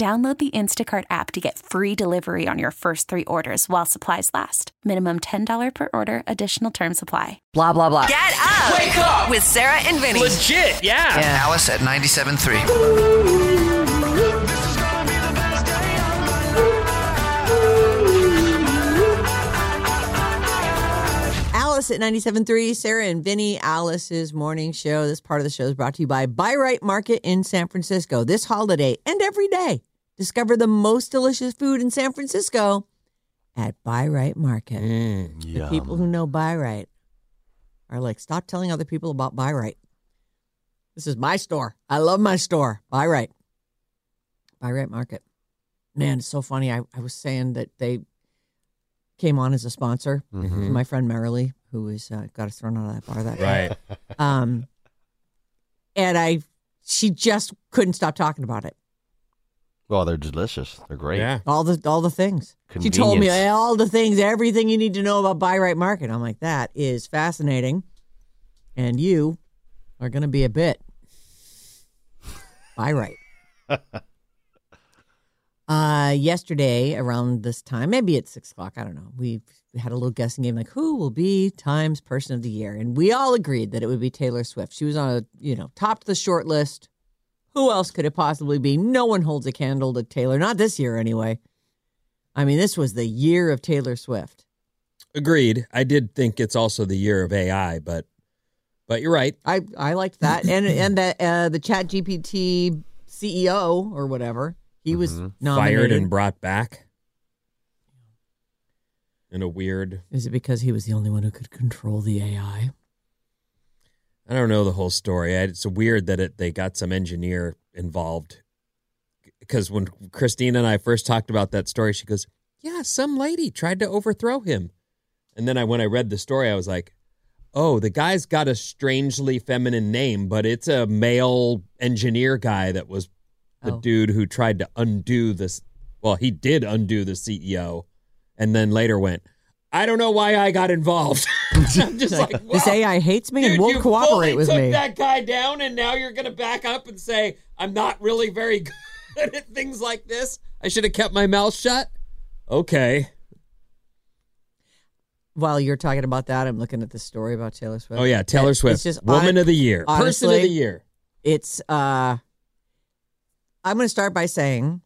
Download the Instacart app to get free delivery on your first three orders while supplies last. Minimum $10 per order, additional term supply. Blah, blah, blah. Get up! Wake up! With Sarah and Vinnie. Legit, yeah. Yeah. Alice at 97.3. Alice at 97.3, Sarah and Vinnie, Alice's morning show. This part of the show is brought to you by Bi-Rite Market in San Francisco. This holiday and every day, discover the most delicious food in San Francisco at Bi-Rite Market. the people who know Bi-Rite are like, stop telling other people about Bi-Rite. This is my store. I love my store. Bi-Rite. Buy Right Market. Man, it's so funny. I, I was saying that they came on as a sponsor. My friend Marilee, who was uh, got us thrown out of that bar that day. Right. Um, and I, she just couldn't stop talking about it. Well, they're delicious. They're great. Yeah. All the all the things. She told me all the things, everything you need to know about Bi-Rite Market. I'm like, that is fascinating, and you are going to be a bit Bi-Rite. Uh, yesterday around this time, maybe at six o'clock, I don't know. We had a little guessing game, like who will be Times Person of the Year, and we all agreed that it would be Taylor Swift. She was on a you know topped the short list. Who else could it possibly be? No one holds a candle to Taylor, not this year anyway. I mean, this was the year of Taylor Swift. Agreed. I did think it's also the year of AI, but but you're right. I I liked that, and and that uh, the Chat GPT CEO or whatever he was nominated. Fired and brought back. In a weird Is it because he was the only one who could control the AI? I don't know the whole story. It's weird that it, they got some engineer involved. Because when Christina and I first talked about that story, she goes, "Yeah, some lady tried to overthrow him." And then I, when I read the story, I was like, "Oh, the guy's got a strangely feminine name, but it's a male engineer guy that was the Oh. dude who tried to undo this. Well, he did undo the CEO, and then later went." I don't know why I got involved. I'm just like, this. AI hates me and won't you cooperate fully with took me. that guy down, and now you're gonna back up and say I'm not really very good at things like this. I should have kept my mouth shut. Okay. While you're talking about that, I'm looking at the story about Taylor Swift. Oh yeah, Taylor It's Swift, just Woman hon- of the Year, Person of the Year. It's uh I'm going to start by saying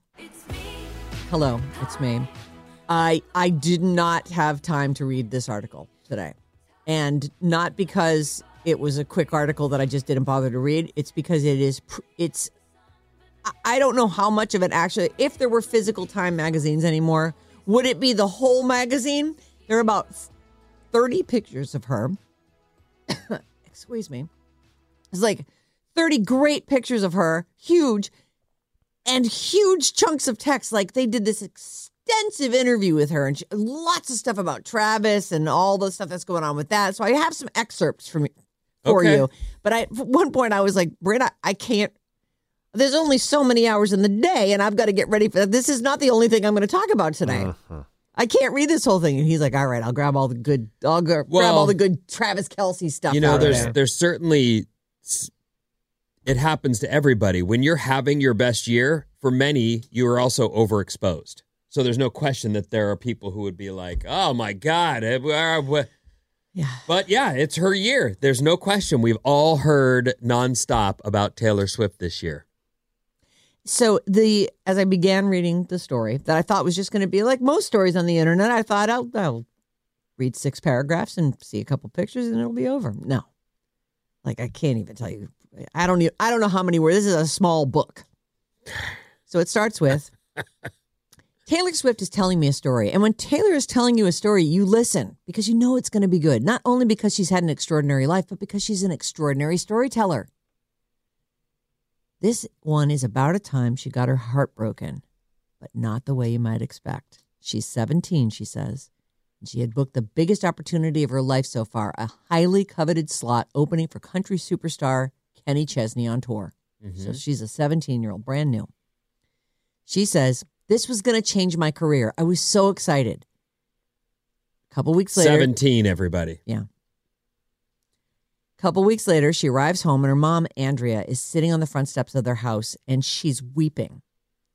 Hello, it's me. I I did not have time to read this article today. And not because it was a quick article that I just didn't bother to read, it's because it is it's I- don't know how much of it actually if there were physical time magazines anymore, would it be the whole magazine? There are about 30 pictures of her. Excuse me. It's like 30 great pictures of her, huge, and huge chunks of text. Like they did this extensive interview with her and she, lots of stuff about Travis and all the stuff that's going on with that. So I have some excerpts from for Okay. you. But I, at one point, I was like, Brent, I, I can't. There's only so many hours in the day, and I've got to get ready for that. This is not the only thing I'm going to talk about today. Mm-hmm. I can't read this whole thing. And he's like, all right, I'll grab all the good, I'll gra- grab all the good Travis Kelce stuff. you know there's there. there's certainly it happens to everybody when you're having your best year for many you are also overexposed so there's no question that there are people who would be like oh my god eh, where-" Yeah. but yeah it's her year there's no question we've all heard nonstop about taylor swift this year so the as I began reading the story that I thought was just going to be like most stories on the internet, I thought I'll, I'll read six paragraphs and see a couple pictures and it'll be over. No, like I can't even tell you. I don't. Even, I don't know how many words. This is a small book. So it starts with Taylor Swift is telling me a story. And when Taylor is telling you a story, you listen because you know it's going to be good. Not only because she's had an extraordinary life, but because she's an extraordinary storyteller. This one is about a time she got her heart broken, but not the way you might expect. She's 17, she says. And she had booked the biggest opportunity of her life so far a highly coveted slot opening for country superstar Kenny Chesney on tour. Mm-hmm. So she's a 17 year old, brand new. She says, This was going to change my career. I was so excited. A couple weeks later, 17, everybody. yeah. A couple weeks later, she arrives home and her mom, Andrea, is sitting on the front steps of their house and she's weeping.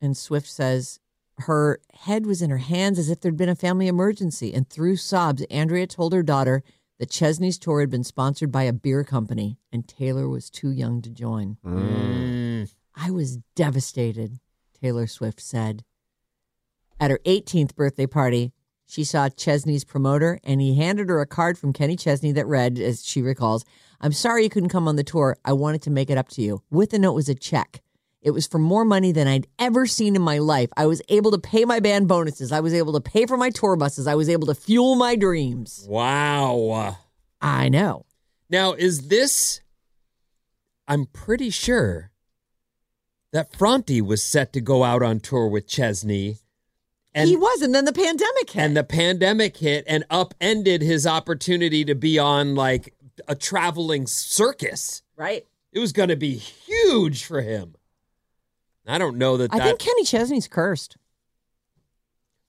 And Swift says her head was in her hands as if there'd been a family emergency. And through sobs, Andrea told her daughter that Chesney's tour had been sponsored by a beer company and Taylor was too young to join. Mm. I was devastated, Taylor Swift said. At her 18th birthday party, she saw Chesney's promoter and he handed her a card from Kenny Chesney that read, as she recalls, I'm sorry you couldn't come on the tour. I wanted to make it up to you. With the note was a check. It was for more money than I'd ever seen in my life. I was able to pay my band bonuses. I was able to pay for my tour buses. I was able to fuel my dreams. Wow. I know. Now, is this? I'm pretty sure that Franti was set to go out on tour with Chesney, and he was, and then the pandemic hit. and the pandemic hit and upended his opportunity to be on like a traveling circus. right? It was going to be huge for him. I don't know that. I that think Kenny Chesney's cursed.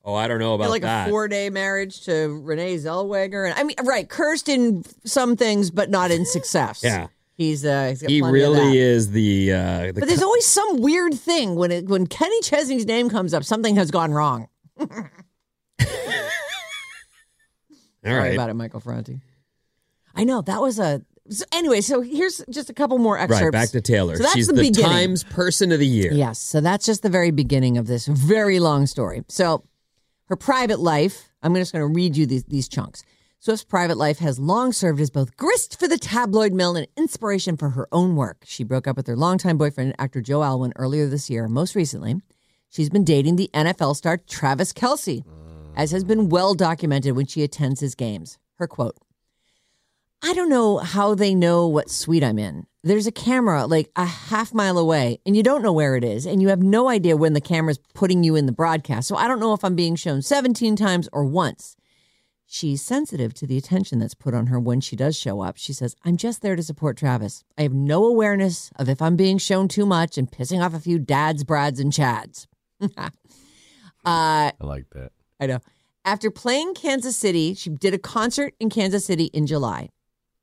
oh, I don't know about like that. a four day marriage to Renee Zellweger, and I mean, right, cursed in some things, but not in success. Yeah. he's uh, he's got he really is the. Uh, the But there's always some weird thing when it when Kenny Chesney's name comes up, something has gone wrong. All Sorry right. about it, Michael Franti. I know that was a. So anyway, so here's just a couple more excerpts. Right, back to Taylor. So that's She's the the, beginning. Times Person of the Year. Yes. So that's just the very beginning of this very long story. So her private life, I'm just going to read you these, these chunks. Swift's private life has long served as both grist for the tabloid mill and inspiration for her own work. She broke up with her longtime boyfriend, actor Joe Alwyn, earlier this year. Most recently, she's been dating the NFL star Travis Kelce, as has been well documented when she attends his games. Her quote I don't know how they know what suite I'm in. There's a camera like a half mile away, and you don't know where it is, and you have no idea when the camera's putting you in the broadcast. So I don't know if I'm being shown 17 times or once. She's sensitive to the attention that's put on her when she does show up. She says, I'm just there to support Travis. I have no awareness of if I'm being shown too much and pissing off a few dads, brads, and chads. uh, I like that. I know. After playing Kansas City, she did a concert in Kansas City in July.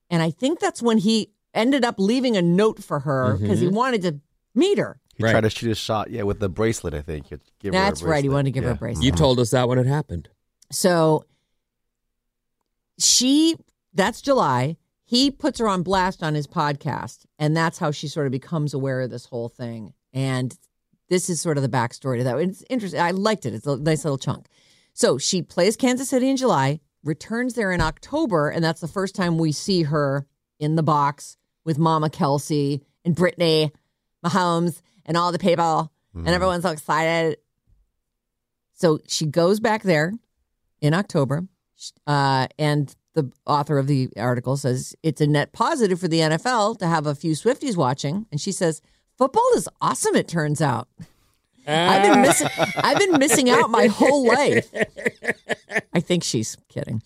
And I think that's when he ended up leaving a note for her because he wanted to meet her. He Right. tried to shoot a shot, yeah, with the bracelet. I think. He'd her a That's right. He wanted to give her a bracelet. You told us that when it happened. So she, that's July. He puts her on blast on his podcast. And that's how she sort of becomes aware of this whole thing. And this is sort of the backstory to that. It's interesting. I liked it. It's a nice little chunk. So she plays Kansas City in July, returns there in October. And that's the first time we see her in the box with Mama Kelce and Brittany Mahomes and all the people. And everyone's so excited. So she goes back there in October. Uh, and the author of the article says it's a net positive for the NFL to have a few Swifties watching. And she says, football is awesome, it turns out. I've been missing I've been missing out my whole life. I think she's kidding.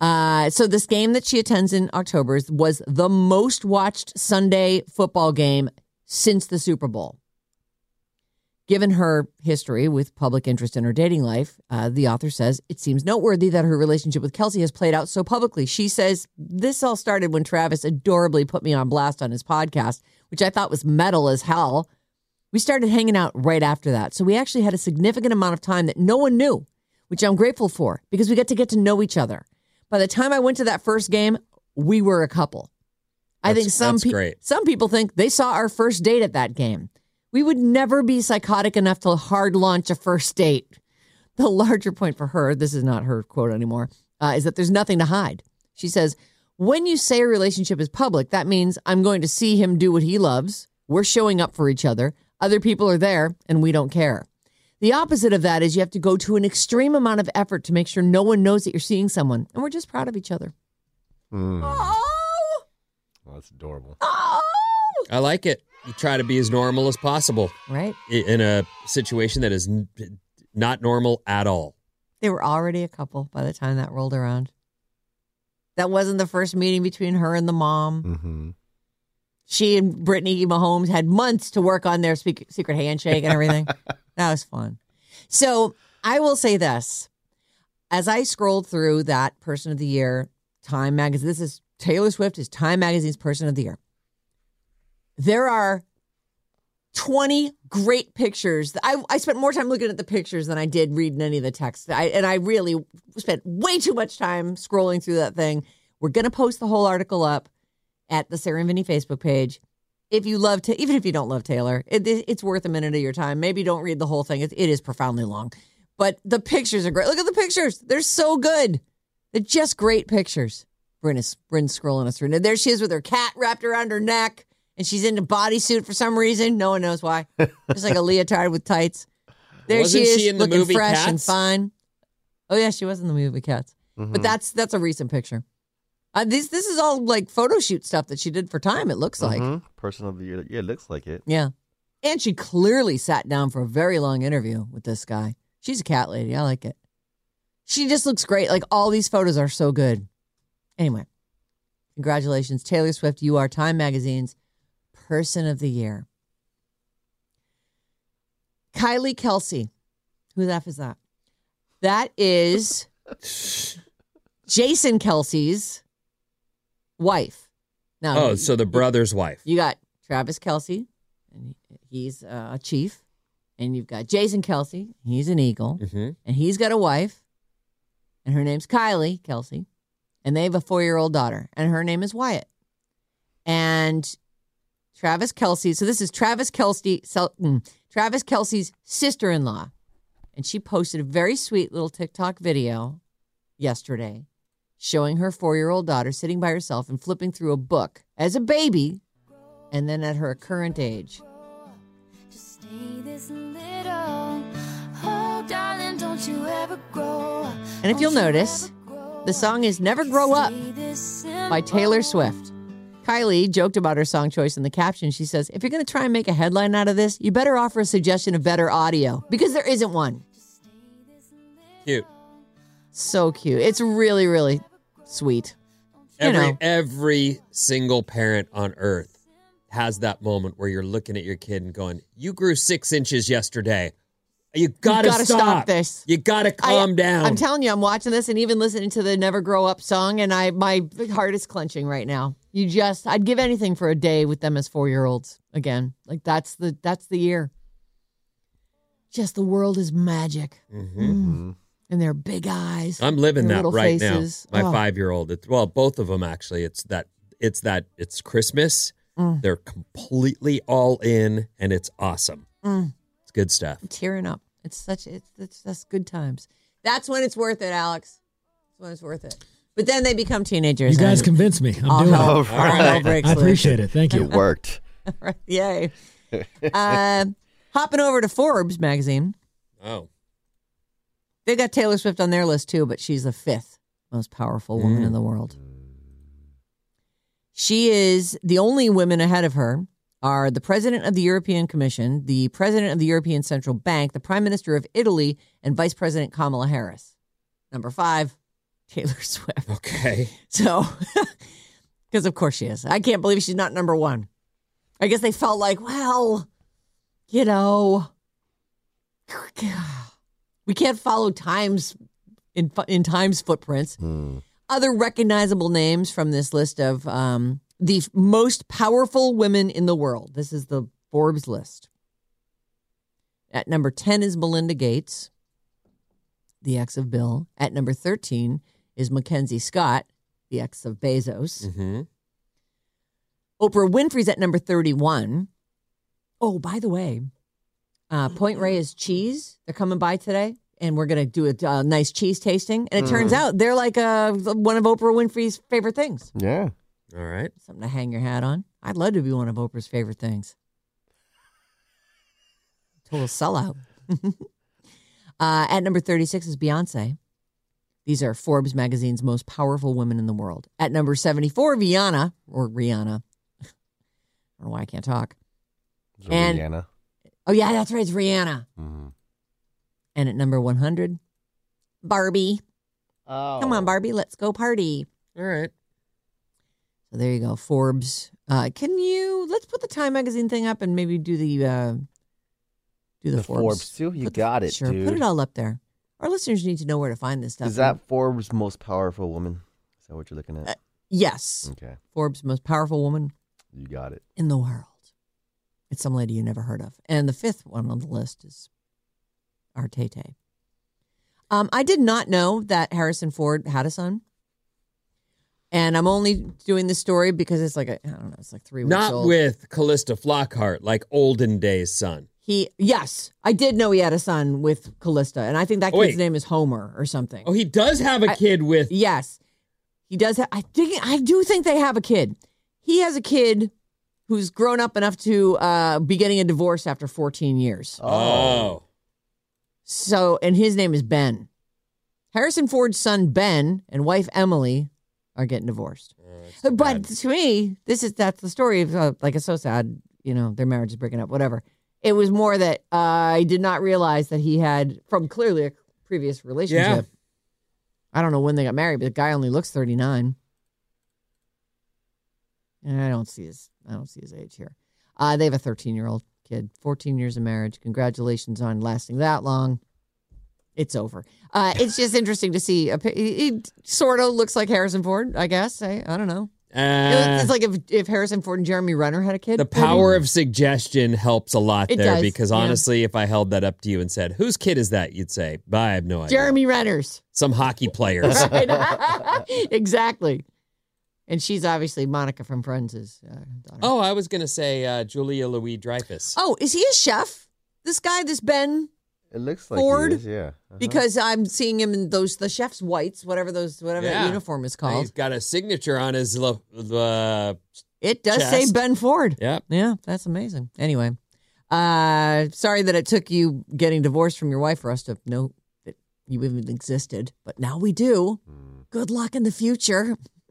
Uh, so this game that she attends in October was the most watched Sunday football game since the Super Bowl. Given her history with public interest in her dating life, uh, the author says it seems noteworthy that her relationship with Kelce has played out so publicly. She says this all started when Travis adorably put me on blast on his podcast, which I thought was metal as hell. We started hanging out right after that. So we actually had a significant amount of time that no one knew, which I'm grateful for because we got to get to know each other. By the time I went to that first game, we were a couple. I That's- think some pe- some people think they saw our first date at that game. We would never be psychotic enough to hard launch a first date. The larger point for her, this is not her quote anymore, uh, is that there's nothing to hide. She says, when you say a relationship is public, that means I'm going to see him do what he loves. We're showing up for each other. Other people are there and we don't care. The opposite of that is you have to go to an extreme amount of effort to make sure no one knows that you're seeing someone. And we're just proud of each other. Mm. Oh, Oh, that's adorable. oh. I like it. You try to be as normal as possible Right. in a situation that is n- not normal at all. They were already a couple by the time that rolled around. That wasn't the first meeting between her and the mom. Mm-hmm. She and Brittany Mahomes had months to work on their speak- secret handshake and everything. that was fun. So I will say this. As I scrolled through that person of the year, Time magazine, this is Taylor Swift is Time magazine's person of the year. There are 20 great pictures. I, I spent more time looking at the pictures than I did reading any of the text. I, and I really spent way too much time scrolling through that thing. We're going to post the whole article up at the Sarah and Vinnie Facebook page. If you love, to, even if you don't love Taylor, it, it- it's worth a minute of your time. Maybe don't read the whole thing. It, it is profoundly long, but the pictures are great. Look at the pictures; they're so good. They're just great pictures. Bryn is Bryn's scrolling us through. And there she is with her cat wrapped around her neck, and she's in a bodysuit for some reason. No one knows why. Just like a leotard with tights. There Wasn't she is, she in the looking movie fresh and Cats? fine. Oh yeah, she was in the movie Cats. Mm-hmm. But that's that's a recent picture. Uh, this this is all like photo shoot stuff that she did for Time. It looks like, Mhm. person of the year. Yeah, it looks like it. yeah. And she clearly sat down for a very long interview with this guy. She's a cat lady. I like it. She just looks great. Like all these photos are so good. Anyway, congratulations, Taylor Swift. You are Time Magazine's Person of the Year. Kylie Kelce. Who the F is that? That is Jason Kelce's wife. Now, Oh, so the brother's wife. you got Travis Kelce, and he's uh, a chief, and you've got Jason Kelce, he's an eagle, hmm and he's got a wife, and her name's Kylie Kelce, and they have a four-year-old daughter, and her name is Wyatt, and Travis Kelce. So this is Travis Kelce, mm, Travis Kelce's sister-in-law, and she posted a very sweet little TikTok video yesterday showing her four-year-old daughter sitting by herself and flipping through a book as a baby, and then at her current age. Stay this little. Oh, darling, don't you ever grow. And if you'll notice, the song is Never Grow Up by Taylor Swift. Kylie joked about her song choice in the caption. She says, If you're going to try and make a headline out of this, you better offer a suggestion of better audio because there isn't one. Cute. So cute. It's really, really sweet. You Every know. every single parent on earth has that moment where you're looking at your kid and going, "You grew six inches yesterday. You gotta, gotta stop this." You gotta calm I, down." I'm telling you, I'm watching this and even listening to the Never Grow Up song, and I my heart is clenching right now. You just, I'd give anything for a day with them as four year olds again. Like that's the that's the year. Just the world is magic, Mhm. Mm. and their big eyes. I'm living their that little right faces. now. My Oh. five year old. It's well, both of them actually. It's that. It's that. It's Christmas. Mm. They're completely all in, and it's awesome. Mm. It's good stuff. I'm tearing up. It's such it's it's that's good times. That's when it's worth it, Alex. That's when it's worth it. But then they become teenagers. You guys and convinced me. I'm doing hell- it. All all right. breaks I appreciate it. Thank you. It worked. Right. Yay. uh, hopping over to Forbes magazine. Oh, They got Taylor Swift on their list too, but she's the fifth most powerful woman Mm. in the world. She is the only women ahead of her are the president of the European Commission, the president of the European Central Bank, the prime minister of Italy, and vice president Kamala Harris. Number five, Taylor Swift. okay. So, because of course she is. I can't believe she's not number one. I guess they felt like, well, you know, we can't follow times in in time's footprints. Hmm. Other recognizable names from this list of um, the f- most powerful women in the world. This is the Forbes list. At number 10 is Melinda Gates, the ex of Bill. At number 13 is Mackenzie Scott, the ex of Bezos. hmm Oprah Winfrey's at number 31. Oh, by the way, uh, Point Reyes cheese. They're coming by today, and we're gonna do a uh, nice cheese tasting. And it turns out they're like uh, one of Oprah Winfrey's favorite things. Yeah. All right. Something to hang your hat on. I'd love to be one of Oprah's favorite things. Total sellout. uh, at number 36 is Beyonce. These are Forbes magazine's most powerful women in the world. At number 74, Rihanna, or Rihanna. I don't know why I can't talk. Is it And- Rihanna? Oh, yeah, that's right. It's Rihanna. Mhm. And at number 100, Barbie. Oh. Come on, Barbie. Let's go party. All right. So there you go. Forbes. Uh, can you, let's put the Time magazine thing up and maybe do the, uh, do the, The Forbes. Forbes, too? You Put the- got it, Sure. dude. Put it all up there. Our listeners need to know where to find this stuff. Is that Forbes' most powerful woman? Is that what you're looking Uh, at? Yes. Okay. Forbes' most powerful woman You got it. in the world. It's some lady you never heard of. And the fifth one on the list is Artete. Um, I did not know that Harrison Ford had a son. And I'm only doing this story because it's like, a, I don't know, it's like three weeks Not old. with Calista Flockhart, like olden days son. He, yes, I did know he had a son with Calista. And I think that Oh, kid's wait. name is Homer or something. Oh, he does have a I- kid with. Yes, he does. Have, I think I do think they have a kid. He has a kid who's grown up enough to uh, be getting a divorce after 14 years. Oh. So, and his name is Ben. Harrison Ford's son Ben and wife Emily are getting divorced. Oh, but to me, this is that's the story of uh, like it's so sad. You know, their marriage is breaking up. Whatever. It was more that I did not realize that he had from clearly a previous relationship. Yeah. I don't know when they got married, but the guy only looks thirty nine. And I don't see his I don't see his age here. Uh, they have a thirteen year old kid, fourteen years of marriage. Congratulations on lasting that long. It's over. Uh, it's just interesting to see. A, it sort of looks like Harrison Ford, I guess. I, I don't know. Uh, it's like if, if Harrison Ford and Jeremy Renner had a kid. the power of suggestion helps a lot It there does, because yeah. honestly, if I held that up to you and said, "Whose kid is that?" you'd say, "I have no idea." Jeremy Renner's. Some hockey players. Right? exactly. And she's obviously Monica from Friends' uh, daughter. oh, I was gonna say uh, Julia Louis Dreyfus. Oh, is he a chef? This guy, this Ben? It looks like Ford? He is, yeah. Uh-huh. Because I'm seeing him in those the chef's whites, whatever those whatever that uniform is called. He's got a signature on his. lo- Uh, It does say. Ben Ford. yeah. Yeah, that's amazing. Anyway, uh, sorry that it took you getting divorced from your wife for us to know that you even existed, but now we do. Good luck in the future.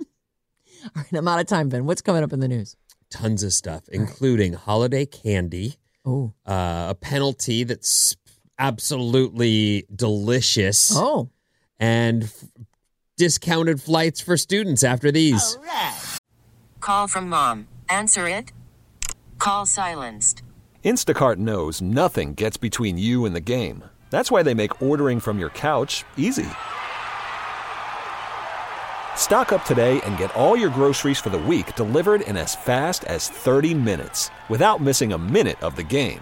All right, I'm out of time, Ben. What's coming up in the news? Tons of stuff, including holiday candy, Oh, uh, a penalty that's absolutely delicious, oh, and f- discounted flights for students after these. Call from mom. Answer it. Call silenced. Instacart knows nothing gets between you and the game. That's why they make ordering from your couch easy. Stock up today and get all your groceries for the week delivered in as fast as 30 minutes without missing a minute of the game.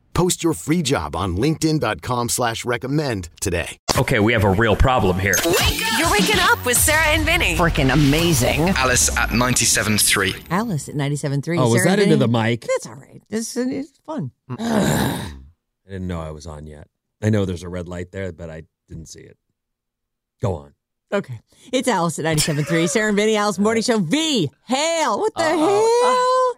Post your free job on linkedin.com slash recommend today. Okay, we have a real problem here. You're waking up with Sarah and Vinnie. freaking amazing. Alice at 97.3. Alice at 97.3. Oh, was Sarah that into Vinnie? the mic? That's all right. This is fun. I didn't know I was on yet. I know there's a red light there, but I didn't see it. Go on. Okay. It's Alice at 97.3. Sarah and Vinnie, Alice Morning Show. V. Hail. What the uh, hell?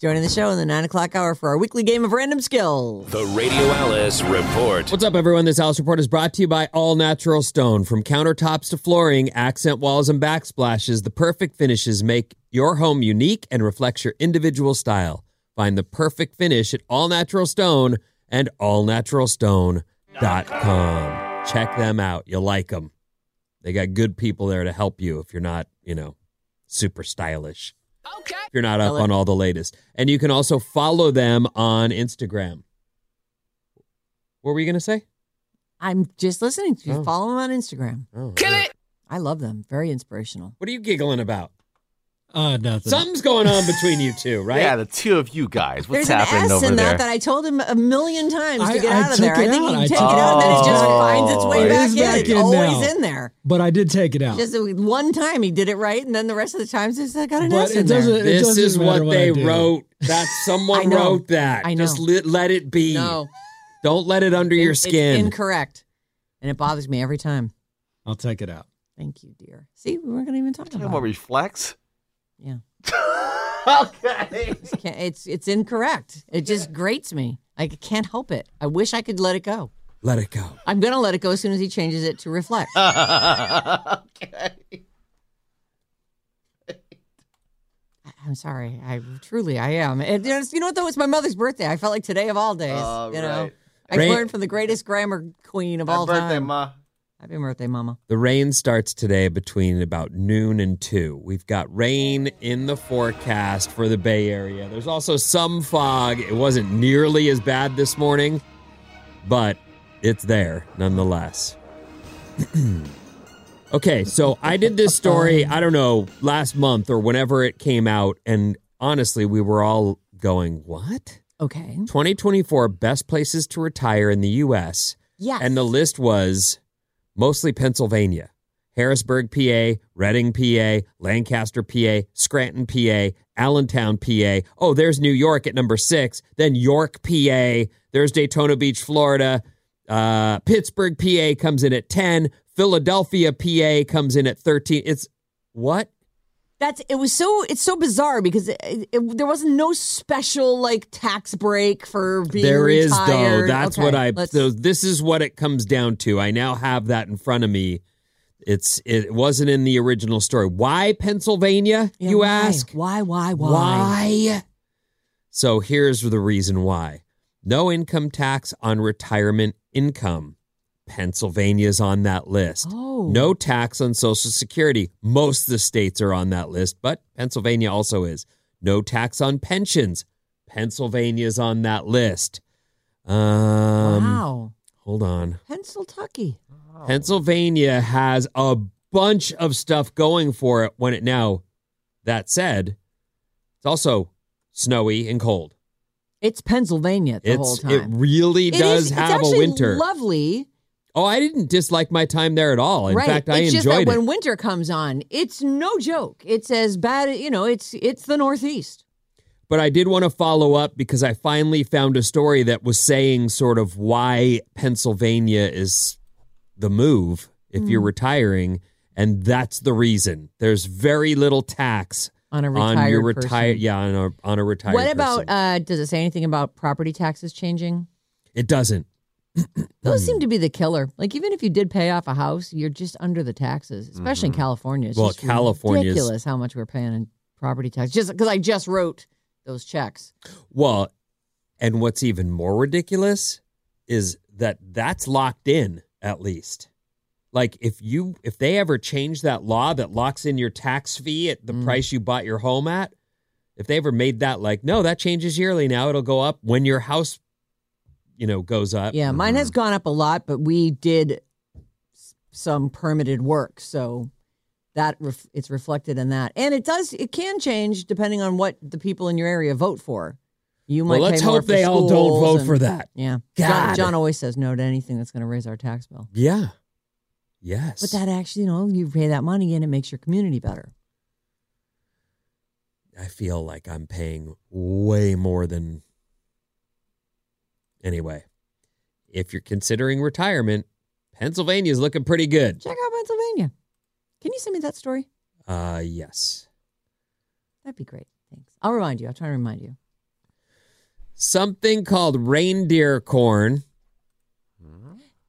Joining the show in the 9 o'clock hour for our weekly game of random skills. The Radio Alice Report. What's up, everyone? This Alice Report is brought to you by All Natural Stone. From countertops to flooring, accent walls, and backsplashes, the perfect finishes make your home unique and reflects your individual style. Find the perfect finish at All Natural Stone and allnaturalstone.com. Check them out. You'll like them. They got good people there to help you if you're not, you know, super stylish. Okay. If you're not up on all the latest. And you can also follow them on Instagram. What were you going to say? I'm just listening to you. Oh. Follow them on Instagram. Oh, Kill it. I love them. Very inspirational. What are you giggling about? Uh, nothing. Something's going on between you two, right? Yeah, the two of you guys. What's There's an happening S over in there? that that I told him a million times I- to get I out of took there. I think out. you I take it took out and then it just Oh. finds its way It back is in. back It's in always now. in there. But I did take it out. Just one time he did it right, and then the rest of the times it's got an But S it in there. doesn't- it This doesn't is matter what what I they do. wrote. That I someone know. wrote that. I know. Just let, let it be. No, Don't let it under your It's skin. incorrect, and it bothers me every time. I'll take it out. Thank you, dear. See, we weren't going to even talk Talking about about it. reflex. Yeah, okay. It's it's it's incorrect. It just grates me. I can't help it. I wish I could let it go. let it go. I'm going to let it go as soon as he changes it to reflect. okay. I- I'm sorry. I truly, I am. And, you know what though? It's my mother's birthday. I felt like today of all days. All you know, right. I Right. learned from the greatest grammar queen of all birthday, time. ma. Happy birthday, Mama. The rain starts today between about noon and 2. We've got rain in the forecast for the Bay Area. There's also some fog. It wasn't nearly as bad this morning, but it's there nonetheless. okay, so I did this story, I don't know, last month or whenever it came out, and honestly, we were all going, What? Okay. 2024 best places to retire in the U.S. Yes. And the list was mostly Pennsylvania. Harrisburg, PA, Reading, PA, Lancaster, PA, Scranton, PA, Allentown, PA. Oh, there's New York at number six. Then York, PA. There's Daytona Beach, Florida. Uh, Pittsburgh, PA comes in at 10. Philadelphia, PA comes in at 13. It's what? That's it was so it's so bizarre because it, it, there wasn't no special like tax break for being retired. There is though. retired. That's Okay, what I. let's- So this is what it comes down to. I now have that in front of me. It's it wasn't in the original story. Why Pennsylvania? Yeah, you why? ask. Why? Why? Why? Why? So here's the reason why. No income tax on retirement income. Pennsylvania's on that list. Oh. No tax on Social Security. Most of the states are on that list, but Pennsylvania also is. No tax on pensions. Pennsylvania's on that list. Um, wow. Hold on. Pennsylvania. Pennsylvania has a bunch of stuff going for it when it now, that said, it's also snowy and cold. It's Pennsylvania the whole time. it really It does is- it's have a winter. Lovely. Oh, I didn't dislike my time there at all. In right. fact, I it's just enjoyed that it. when winter comes on, it's no joke. It's as bad. You know, it's it's the Northeast. But I did want to follow up because I finally found a story that was saying sort of why Pennsylvania is the move if you're Mm. retiring, and that's the reason. There's very little tax On a on your retired retired person. yeah on a on a retired. what about? uh Does it say anything about property taxes changing? it doesn't. Those seem to be the killer. Like even if you did pay off a house, you're just under the taxes, especially in California. It's Mm-hmm. Well, just California's- ridiculous how much we're paying in property tax. Just because I just wrote those checks. Well, and what's even more ridiculous is that that's locked in at least. Like if you if they ever change that law that locks in your tax fee at the Mm. price you bought your home at, if they ever made that like no, that changes yearly now, it'll go up when your house you know goes up. Yeah, mine has mm-hmm. gone up a lot, but we did some permitted work, so that ref- it's reflected in that, and it does it can change depending on what the people in your area vote for. You might. Well, let's hope they all don't vote and- for that. Yeah, John, God. John always says no to anything that's going to raise our tax bill. Yeah. Yes. But that actually, you know, you pay that money and it makes your community better. I feel like I'm paying way more than. Anyway, if you're considering retirement, Pennsylvania's looking pretty good. Check out Pennsylvania. Can you send me that story? Uh, yes. That'd be great. Thanks. I'll remind you. I'll try to remind you. Something called reindeer corn.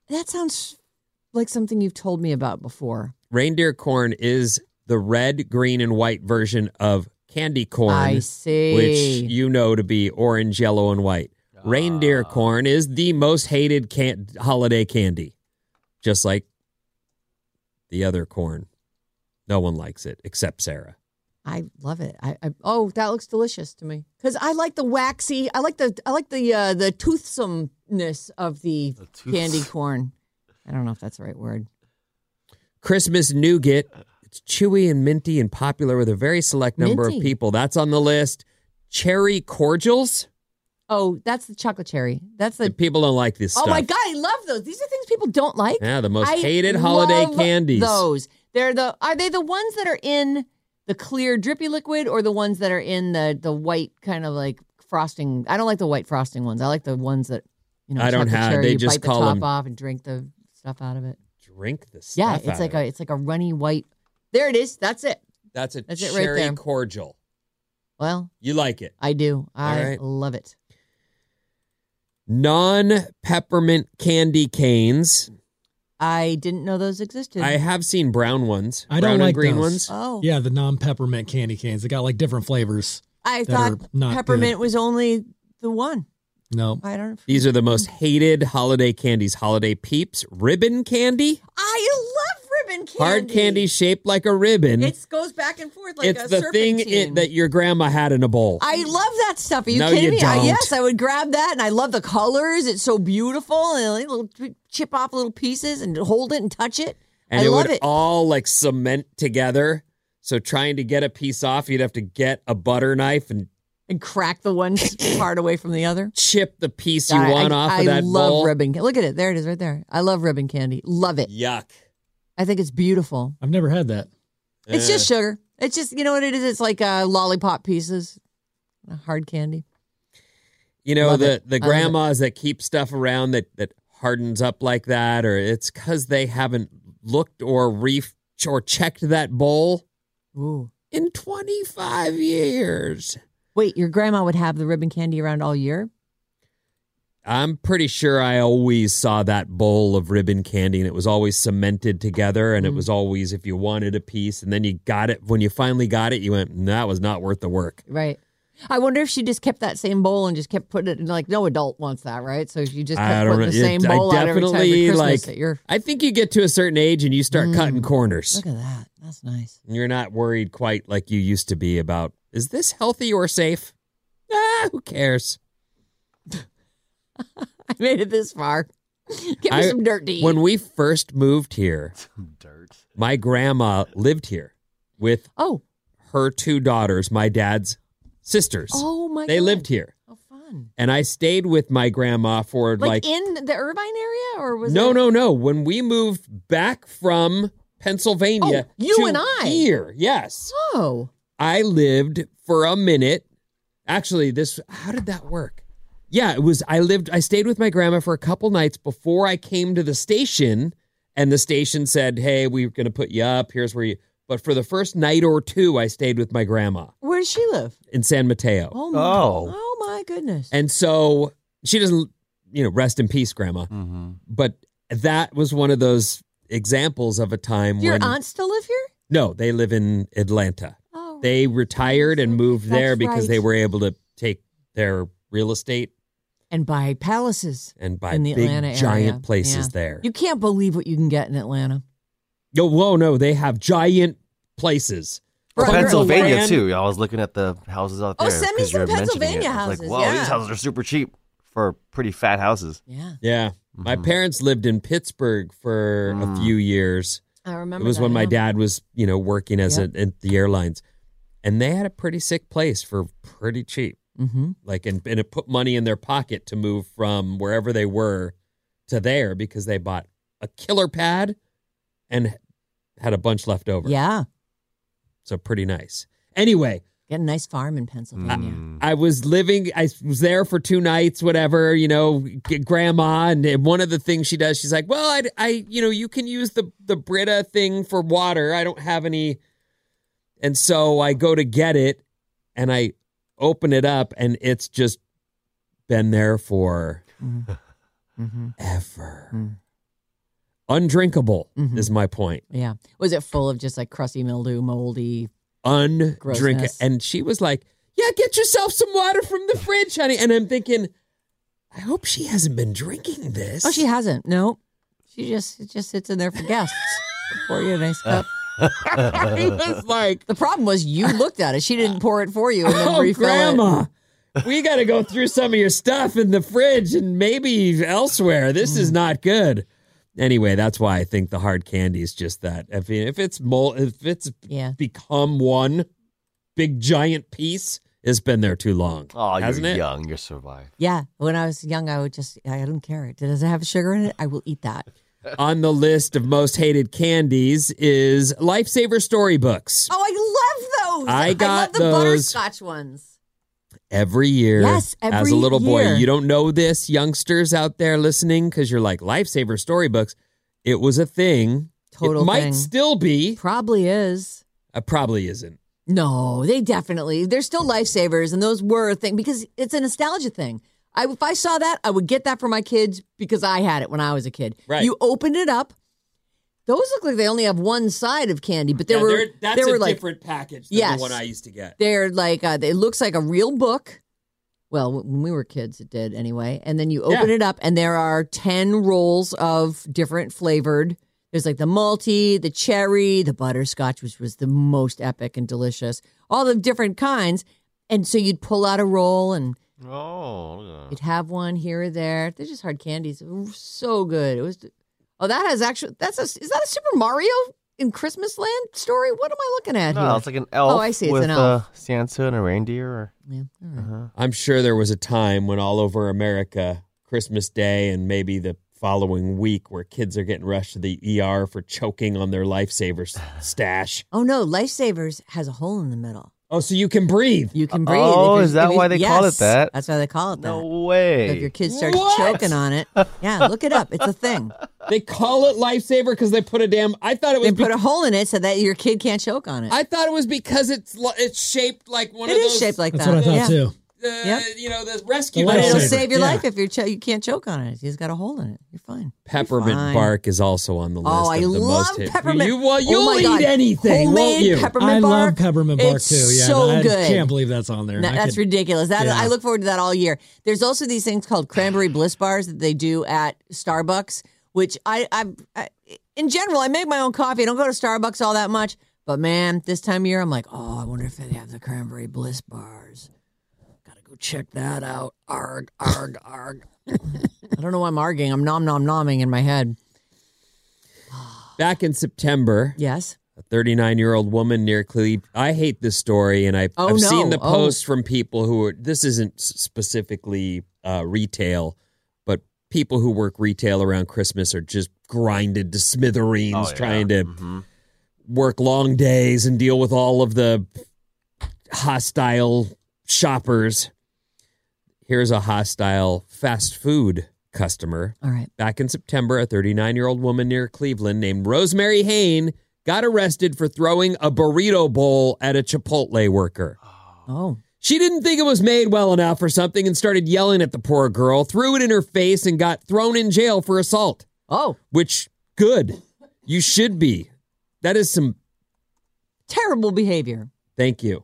That sounds like something you've told me about before. Reindeer corn is the red, green, and white version of candy corn. I see. Which you know to be orange, yellow, and white. Reindeer corn is the most hated can- holiday candy, just like the other corn. No one likes it except Sarah. I love it. I, I oh, that looks delicious to me because I like the waxy. I like the I like the uh, the toothsomeness of the, tooths- candy corn. I don't know if that's the right word. Christmas nougat. It's chewy and minty and popular with a very select number Minty. of people. That's on the list. Cherry cordials. Oh, that's the chocolate cherry. That's the. People don't like this oh stuff. my god, I love those. These are things people don't like. Yeah, the most I hated holiday love candies. Those. They're the. Are they the ones that are in the clear drippy liquid or the ones that are in the the white kind of like frosting? I don't like the white frosting ones. I like the ones that you know. I don't have- Cherry, they you just bite call the top them- off and drink the stuff out of it. Drink the stuff. Yeah, it's like a it. it's like a runny white. There it is. That's it. That's a That's it right cherry there. cordial. Well, You like it. I do. I right. love it. Non peppermint candy canes. I didn't know those existed. I have seen brown ones. I brown don't and like green those. ones. Oh. Yeah, the non-peppermint candy canes. They got like different flavors. I thought not peppermint good. was only the one. No. I don't. These are the most hated holiday candies. Holiday peeps, ribbon candy, I love ribbon candy. hard candy shaped like a ribbon. It goes back and forth like it's a the thing serpentine. it, that your grandma had in a bowl. I love that stuff. Are you No, kidding you me? Don't. yes, I would grab that, and I love the colors. It's so beautiful, and like little chip off little pieces and hold it and touch it. and I it love would it. all like cement together. So trying to get a piece off, you'd have to get a butter knife and and crack the one part away from the other. chip the piece you I- want I, off I of that love bowl. ribbon. Look at it. There it is, right there. I love ribbon candy. Love it. Yuck. I think it's beautiful. I've never had that. It's just sugar. It's just you know what it is. It's like uh, lollipop pieces, hard candy. You know Love the it. the I love it. grandmas that keep stuff around that that hardens up like that, or it's because they haven't looked or reef or checked that bowl Ooh. in twenty five years. Wait, your grandma would have the ribbon candy around all year? I'm pretty sure I always saw that bowl of ribbon candy and it was always cemented together and it Mm. was always if you wanted a piece and then you got it when you finally got it you went that was not worth the work. Right. I wonder if she just kept that same bowl and just kept putting it in like no adult wants that, right? So you just kept putting know. the same It- I bowl out every time Christmas like- at your I think you get to a certain age and you start cutting corners. Look at that. That's nice. You're not worried quite like you used to be about is this healthy or safe? Ah, who cares? I made it this far. Give me I- some dirt to eat. When we first moved here, some Dirt. my grandma lived here with oh, her two daughters, my dad's sisters. oh my they God. lived here. Oh, fun. And I stayed with my grandma for Like, like, in the Irvine area, or was no, it? no, no. When we moved back from Pennsylvania, Oh, you to and I. here, yes, Oh, I lived for a minute. Actually, this how did that work? Yeah, it was. I lived. I stayed with my grandma for a couple nights before I came to the station, and the station said, "Hey, we're going to put you up. Here's where you." But for the first night or two, I stayed with my grandma where does she live? in San Mateo. Oh, my, Oh. oh my goodness. And so she doesn't, you know, rest in peace, Grandma. Mm-hmm. But that was one of those examples of a time Do your when aunts still live here? no, they live in Atlanta. Oh, They retired and moved there That's because they were able to take their real estate and buy palaces and buy in the big Atlanta giant area. places Yeah. there. You can't believe what you can get in Atlanta. Yo, whoa, no, they have giant places. For under a Pennsylvania grand. too. I was looking at the houses out Oh, there. send me 'cause some Pennsylvania it. I was houses, Like, whoa, yeah. these houses are super cheap for pretty fat houses. Yeah, Yeah. My Mm-hmm. parents lived in Pittsburgh for Mm. a few years. I remember. It was that, when my yeah. dad was, you know, working as Yep. a, at the airlines, and they had a pretty sick place for pretty cheap. Mhm. Like, and, and it put money in their pocket to move from wherever they were to there because they bought a killer pad and had a bunch left over. Yeah. So pretty nice. Anyway, Get a nice farm in Pennsylvania. I was living, I was there for two nights, whatever, you know, g- grandma. And and one of the things she does, she's like, well, I, I, you know, you can use the, the Brita thing for water. I don't have any. And so I go to get it and I open it up and it's just been there for mm-hmm. Mm-hmm. ever. Mm. Undrinkable mm-hmm. is my point. Yeah. Was it full of just like crusty mildew, moldy? undrink Grossness. And she was like, Yeah, get yourself some water from the fridge, honey. And I'm thinking, I hope she hasn't been drinking this. Oh, she hasn't. No. She just it just sits in there for guests. Pour you a nice cup. I was like, The problem was you looked at it. She didn't pour it for you and then Oh, refill grandma. it. We got to go through some of your stuff in the fridge and maybe elsewhere. This Mm. is not good. Anyway, that's why I think the hard candy is just that. If, if it's mol- if it's Yeah. become one big giant piece, it's been there too long. Oh, you're it? young. You're survived. Yeah. When I was young, I would just I don't care. Does it have sugar in it? I will eat that. On the list of most hated candies is Lifesaver storybooks. Oh, I love those. I got love the those. butterscotch ones. every year Yes, as a little boy. You don't know this, youngsters out there listening, because you're like lifesaver storybooks. It was a thing. Total it might thing. still be. Probably is. Uh, probably isn't. No, they definitely they're still lifesavers, and those were a thing because it's a nostalgia thing. I, if I saw that, I would get that for my kids because I had it when I was a kid. Right. You opened it up. Those look like they only have one side of candy, but there Yeah, were they're- that's there a were like different package than Yes. the one I used to get. they're like uh, it looks like a real book. Well, when we were kids, it did anyway. And then you open Yeah. it up, and there are ten rolls of different flavored. There's like the malty, the cherry, the butterscotch, which was the most epic and delicious. All the different kinds, and so you'd pull out a roll, and Oh, look at that. you'd have one here or there. They're just hard candies. So good. It was. Oh, that has actually. That's a. Is that a Super Mario in Christmas Land story? What am I looking at no, here? it's like an elf. Oh, I see. It's with an elf. Uh, Santa and a reindeer. Or, yeah. all right. uh-huh. I'm sure there was a time when all over America, Christmas Day and maybe the following week, where kids are getting rushed to the ER for choking on their lifesavers stash. Oh no, Lifesavers has a hole in the middle. Oh, so you can breathe. You can breathe. Oh, is that you- why they call it that? That's why they call it that. No So way. if your kid starts What? choking on it, yeah, look it up. It's a thing. They call it lifesaver because they put a damn. I thought it was. They put a hole in it so that your kid can't choke on it. I thought it was because it's it's shaped like one It of is those. shaped like That's that. what I thought yeah. too. Uh, Yep. You know the rescue. The But it'll save your yeah. life if you're cho- you can't choke on it. It's got a hole in it. You're fine. Peppermint fine. bark is also on the list. Oh, I the love most peppermint. You, well, Oh you'll my eat God. anything, won't you? peppermint I bark. love peppermint bark It's too. Yeah, so I good. can't believe that's on there. No, that's could- ridiculous. That Yeah. I look forward to that all year. There's also these things called cranberry bliss bars that they do at Starbucks, which I, I, I in general I make my own coffee. I don't go to Starbucks all that much, but man, this time of year I'm like, oh, I wonder if they have the cranberry bliss bars. Gotta go check that out. Arg, arg, arg. I don't know why I'm arguing. I'm nom nom nomming in my head. Back in September, Yes. a 39 year old woman near Cleve. I hate this story, and I, Oh, I've seen the Oh. posts from people who are. This isn't s- specifically uh, retail, but people who work retail around Christmas are just grinded to smithereens, Oh, yeah. trying to Mhm. work long days and deal with all of the hostile shoppers. Here's a hostile fast food customer. All right. Back in September, a 39 year old woman near Cleveland named Rosemary Hain got arrested for throwing a burrito bowl at a Chipotle worker. Oh. She didn't think it was made well enough or something and started yelling at the poor girl, threw it in her face, and got thrown in jail for assault. Oh. Which, good. You should be. That is some Terrible behavior. Thank you.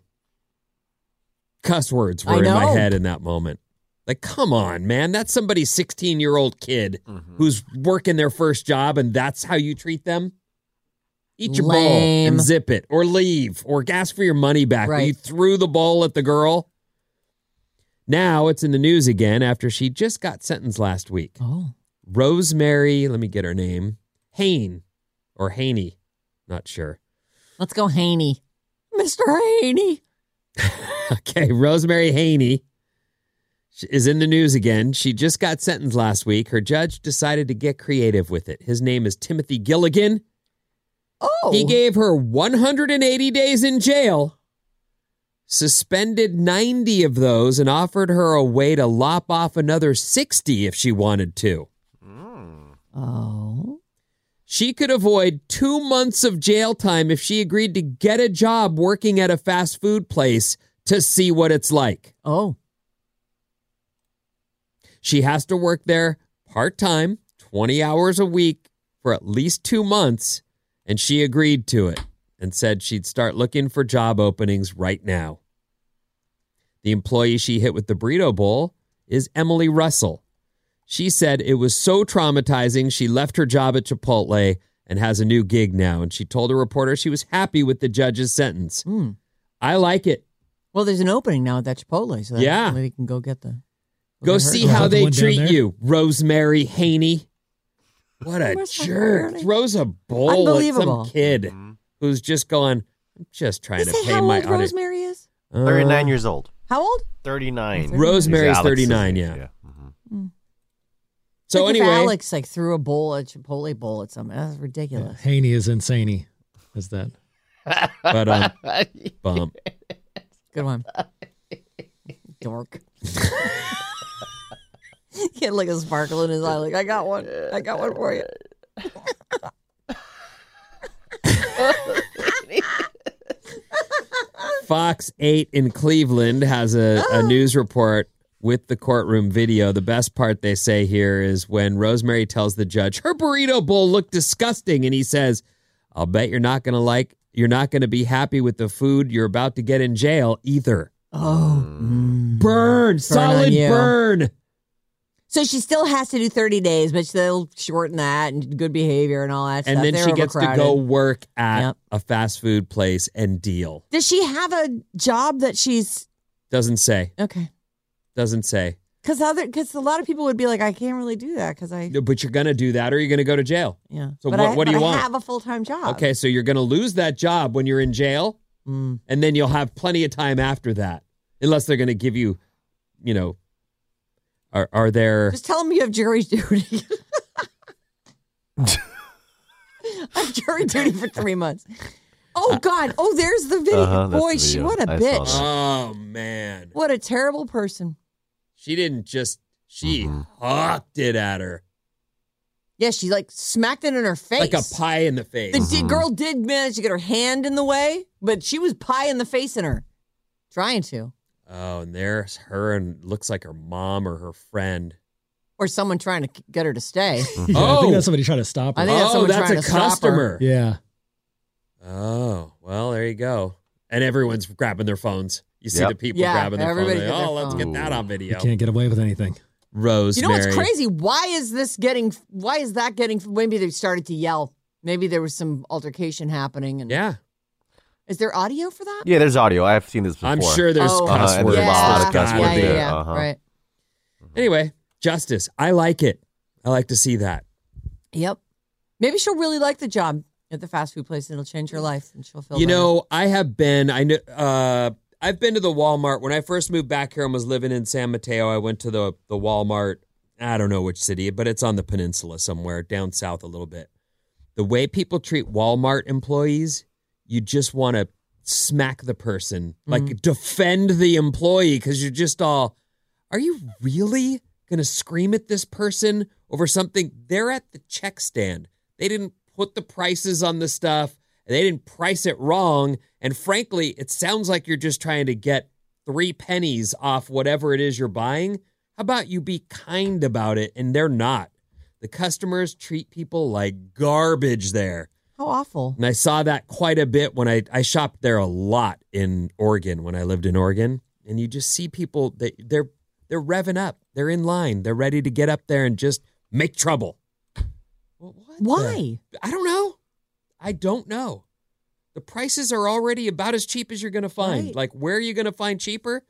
Cuss words were in my head in that moment. Like, come on, man. That's somebody's 16 year old kid Mm-hmm. who's working their first job, and that's how you treat them? Eat your bowl Lame. and zip it, or leave, or ask for your money back. Right. You threw the ball at the girl. Now it's in the news again after she just got sentenced last week. Oh. Rosemary, let me get her name. Hain or Haney, not sure. Let's go Haney. Mr. Haney. Okay, Rosemary Haney is in the news again. She just got sentenced last week. Her judge decided to get creative with it. His name is Timothy Gilligan. Oh. He gave her 180 days in jail suspended 90 of those and offered her a way to lop off another 60 if she wanted to. Hmm. Oh. She could avoid two months of jail time if she agreed to get a job working at a fast food place to see what it's like. Oh. She has to work there part time, 20 hours a week for at least two months, and she agreed to it and said she'd start looking for job openings right now. The employee she hit with the burrito bowl is Emily Russell. She said it was so traumatizing, she left her job at Chipotle and has a new gig now. And she told a reporter she was happy with the judge's sentence. Hmm. I like it. Well, there's an opening now at that Chipotle, so that Yeah. maybe can go get the. Go get see how they treat you, Rosemary Haney. What a jerk. Haney? Throws a bowl at Unbelievable. some kid who's just going, I'm just trying Is to that pay how my old audit. Rosemary is? Uh, 39 years old. How old? 39. Rosemary's 39, age, yeah. Mhm. So Like anyway, Alex like threw a bowl, a Chipotle bowl at something. That's ridiculous. Haney is insane. Is that? but um, bump. Good one. Dork. he had like a sparkle in his eye. Like I got one. I got one for you. Fox 8 in Cleveland has a, a oh. news report with the courtroom video. The best part they say here is when Rosemary tells the judge her burrito bowl looked disgusting and he says, "I'll bet you're not going to like you're not going to be happy with the food you're about to get in jail either." Oh, Burn, solid burn. So she still has to do 30 days, but they'll shorten that and good behavior and all that And stuff. then They're she gets to go overcrowded. work at Yep. a fast food place and deal. Does she have a job that she's Doesn't say. okay? Doesn't say. Because other because a lot of people would be like, I can't really do that because I No, But you're going to do that or you're going to go to jail. yeah. So but what- I, what do but you I want? have a full time job. Okay, so you're going to lose that job when you're in jail, Mm. and then you'll have plenty of time after that, unless they're going to give you, you know, are are there? Just tell them you have jury duty. I have jury duty for three months. Oh God! Oh, there's the video. Uh-huh, Boy, the she what a I bitch! Oh man, What a terrible person. she didn't just she Mm-hmm. hucked it at her Yeah, she like smacked it in her face. like a pie in the face. The di- girl did manage to get her hand in the way, but she was pie in the face in her, trying to, Oh, and there's her and looks like her mom or her friend. or someone trying to get her to stay. Yeah, I Oh. think that's oh. somebody trying to stop her. I think that's oh, someone that's trying a to stop her. customer. yeah. Oh, well, there you go. And everyone's grabbing their phones. You see Yep. the people Yeah, grabbing their everybody's phones. got Oh, let's get that on video. You can't get away with anything. Rose. You know what's crazy? Why is this getting? Why is that getting? Maybe they started to yell. Maybe there was some altercation happening. And Yeah. Is there audio for that? Yeah, there's audio. I've seen this before. I'm sure there's Oh. cuss and words. there's a lot of cuss yeah, words yeah, there. yeah, Uh-huh. right. Anyway, justice. I like it. I like to see that. Yep. Maybe she'll really like the job at the fast food place. and It'll change her life, and she'll feel. You better. know, I have been. I know. Uh, I've been to the Walmart when I first moved back here and was living in San Mateo. I went to the the Walmart. I don't know which city, but it's on the peninsula somewhere down south a little bit. The way people treat Walmart employees, you just want to smack the person, like mm-hmm. defend the employee because you're just all. Are you really going to scream at this person over something? They're at the check stand. They didn't put the prices on the stuff. They didn't price it wrong. And frankly, it sounds like you're just trying to get three pennies off whatever it is you're buying. How about you be kind about it? And they're not. The customers treat people like garbage there. How awful. And I saw that quite a bit when I, I shopped there a lot in Oregon when I lived in Oregon. And you just see people that they're they're revving up. They're in line. They're ready to get up there and just make trouble. What the- Why? I don't know. I don't know. The prices are already about as cheap as you're going to find. Right. Like, where are you going to find cheaper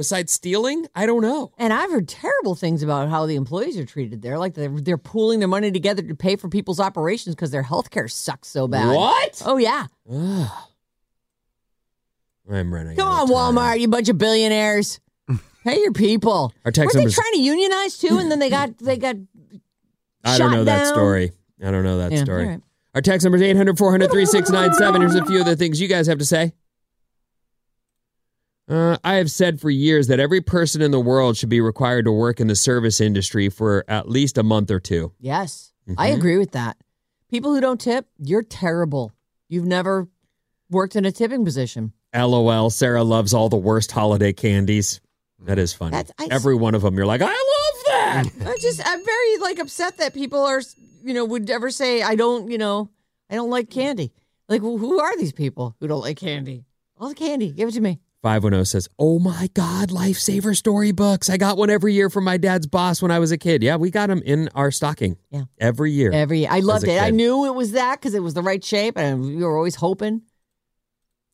besides stealing? I don't know. And I've heard terrible things about how the employees are treated there. Like they're, they're pooling their money together to pay for people's operations because their health care sucks so bad. What? Oh, yeah. Ugh. I'm running. Come out on, of time. Walmart, you bunch of billionaires. Pay your people. Our text Weren't they numbers- trying to unionize too? And then they got they got I don't shot know that story. I don't know that Yeah, story. all right. Our text number is 800 400 3697. Here's a few of the things you guys have to say. Uh, I have said for years that every person in the world should be required to work in the service industry for at least a month or two. Yes, I Mhm. agree with that. People who don't tip, you're terrible. You've never worked in a tipping position. LOL. Sarah loves all the worst holiday candies. That is funny. That's- I- Every one of them, you're like, I love that. I just I'm very like upset that people are you know would ever say I don't you know I don't like candy. Like who who are these people who don't like candy? All the candy, give it to me. 510 says, Oh my God, Lifesaver storybooks. I got one every year from my dad's boss when I was a kid. Yeah, we got them in our stocking. Yeah. Every year. Every year. I loved it. I knew it was that because it was the right shape, and we were always hoping.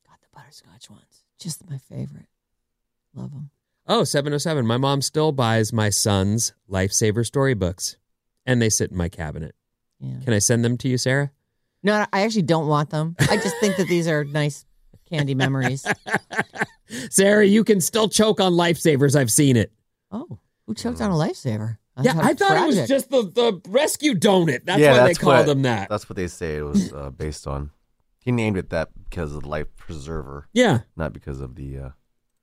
Got the butterscotch ones, just my favorite. Love them. Oh, 707. My mom still buys my son's Lifesaver storybooks, and they sit in my cabinet. Yeah. Can I send them to you, Sarah? No, I actually don't want them. I just think that these are nice candy memories. Sarah, you can still choke on Lifesavers. I've seen it. Oh, who choked on a lifesaver? yeah, I thought it was just the, the rescue donut. That's yeah, why that's they called what, them that. That's what they say it was uh, based on. He named it that because of the life preserver. Yeah. Not because of the uh,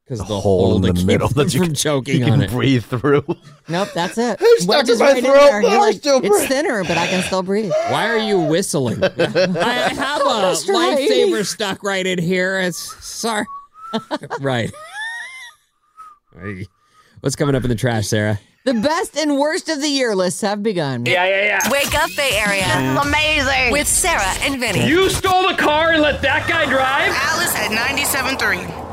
'Cause the the hole hole in the keeps middle them that you from can, choking you on can it. breathe through. Nope, that's it. Who stuck Wedges in my right in throat? there. You're No, I like, it's breathe. thinner, but I can still breathe. Why are you whistling? I have a Mr. Heidi. lifesaver stuck right in here. It's sorry. right. Hey. What's coming up in the trash, Sarah? The best and worst of the year lists have begun. Yeah, yeah, yeah. Wake up, Bay Area. This is Amazing. With Sarah and Vinnie. You stole the car and let that guy drive? Alice at 97.3.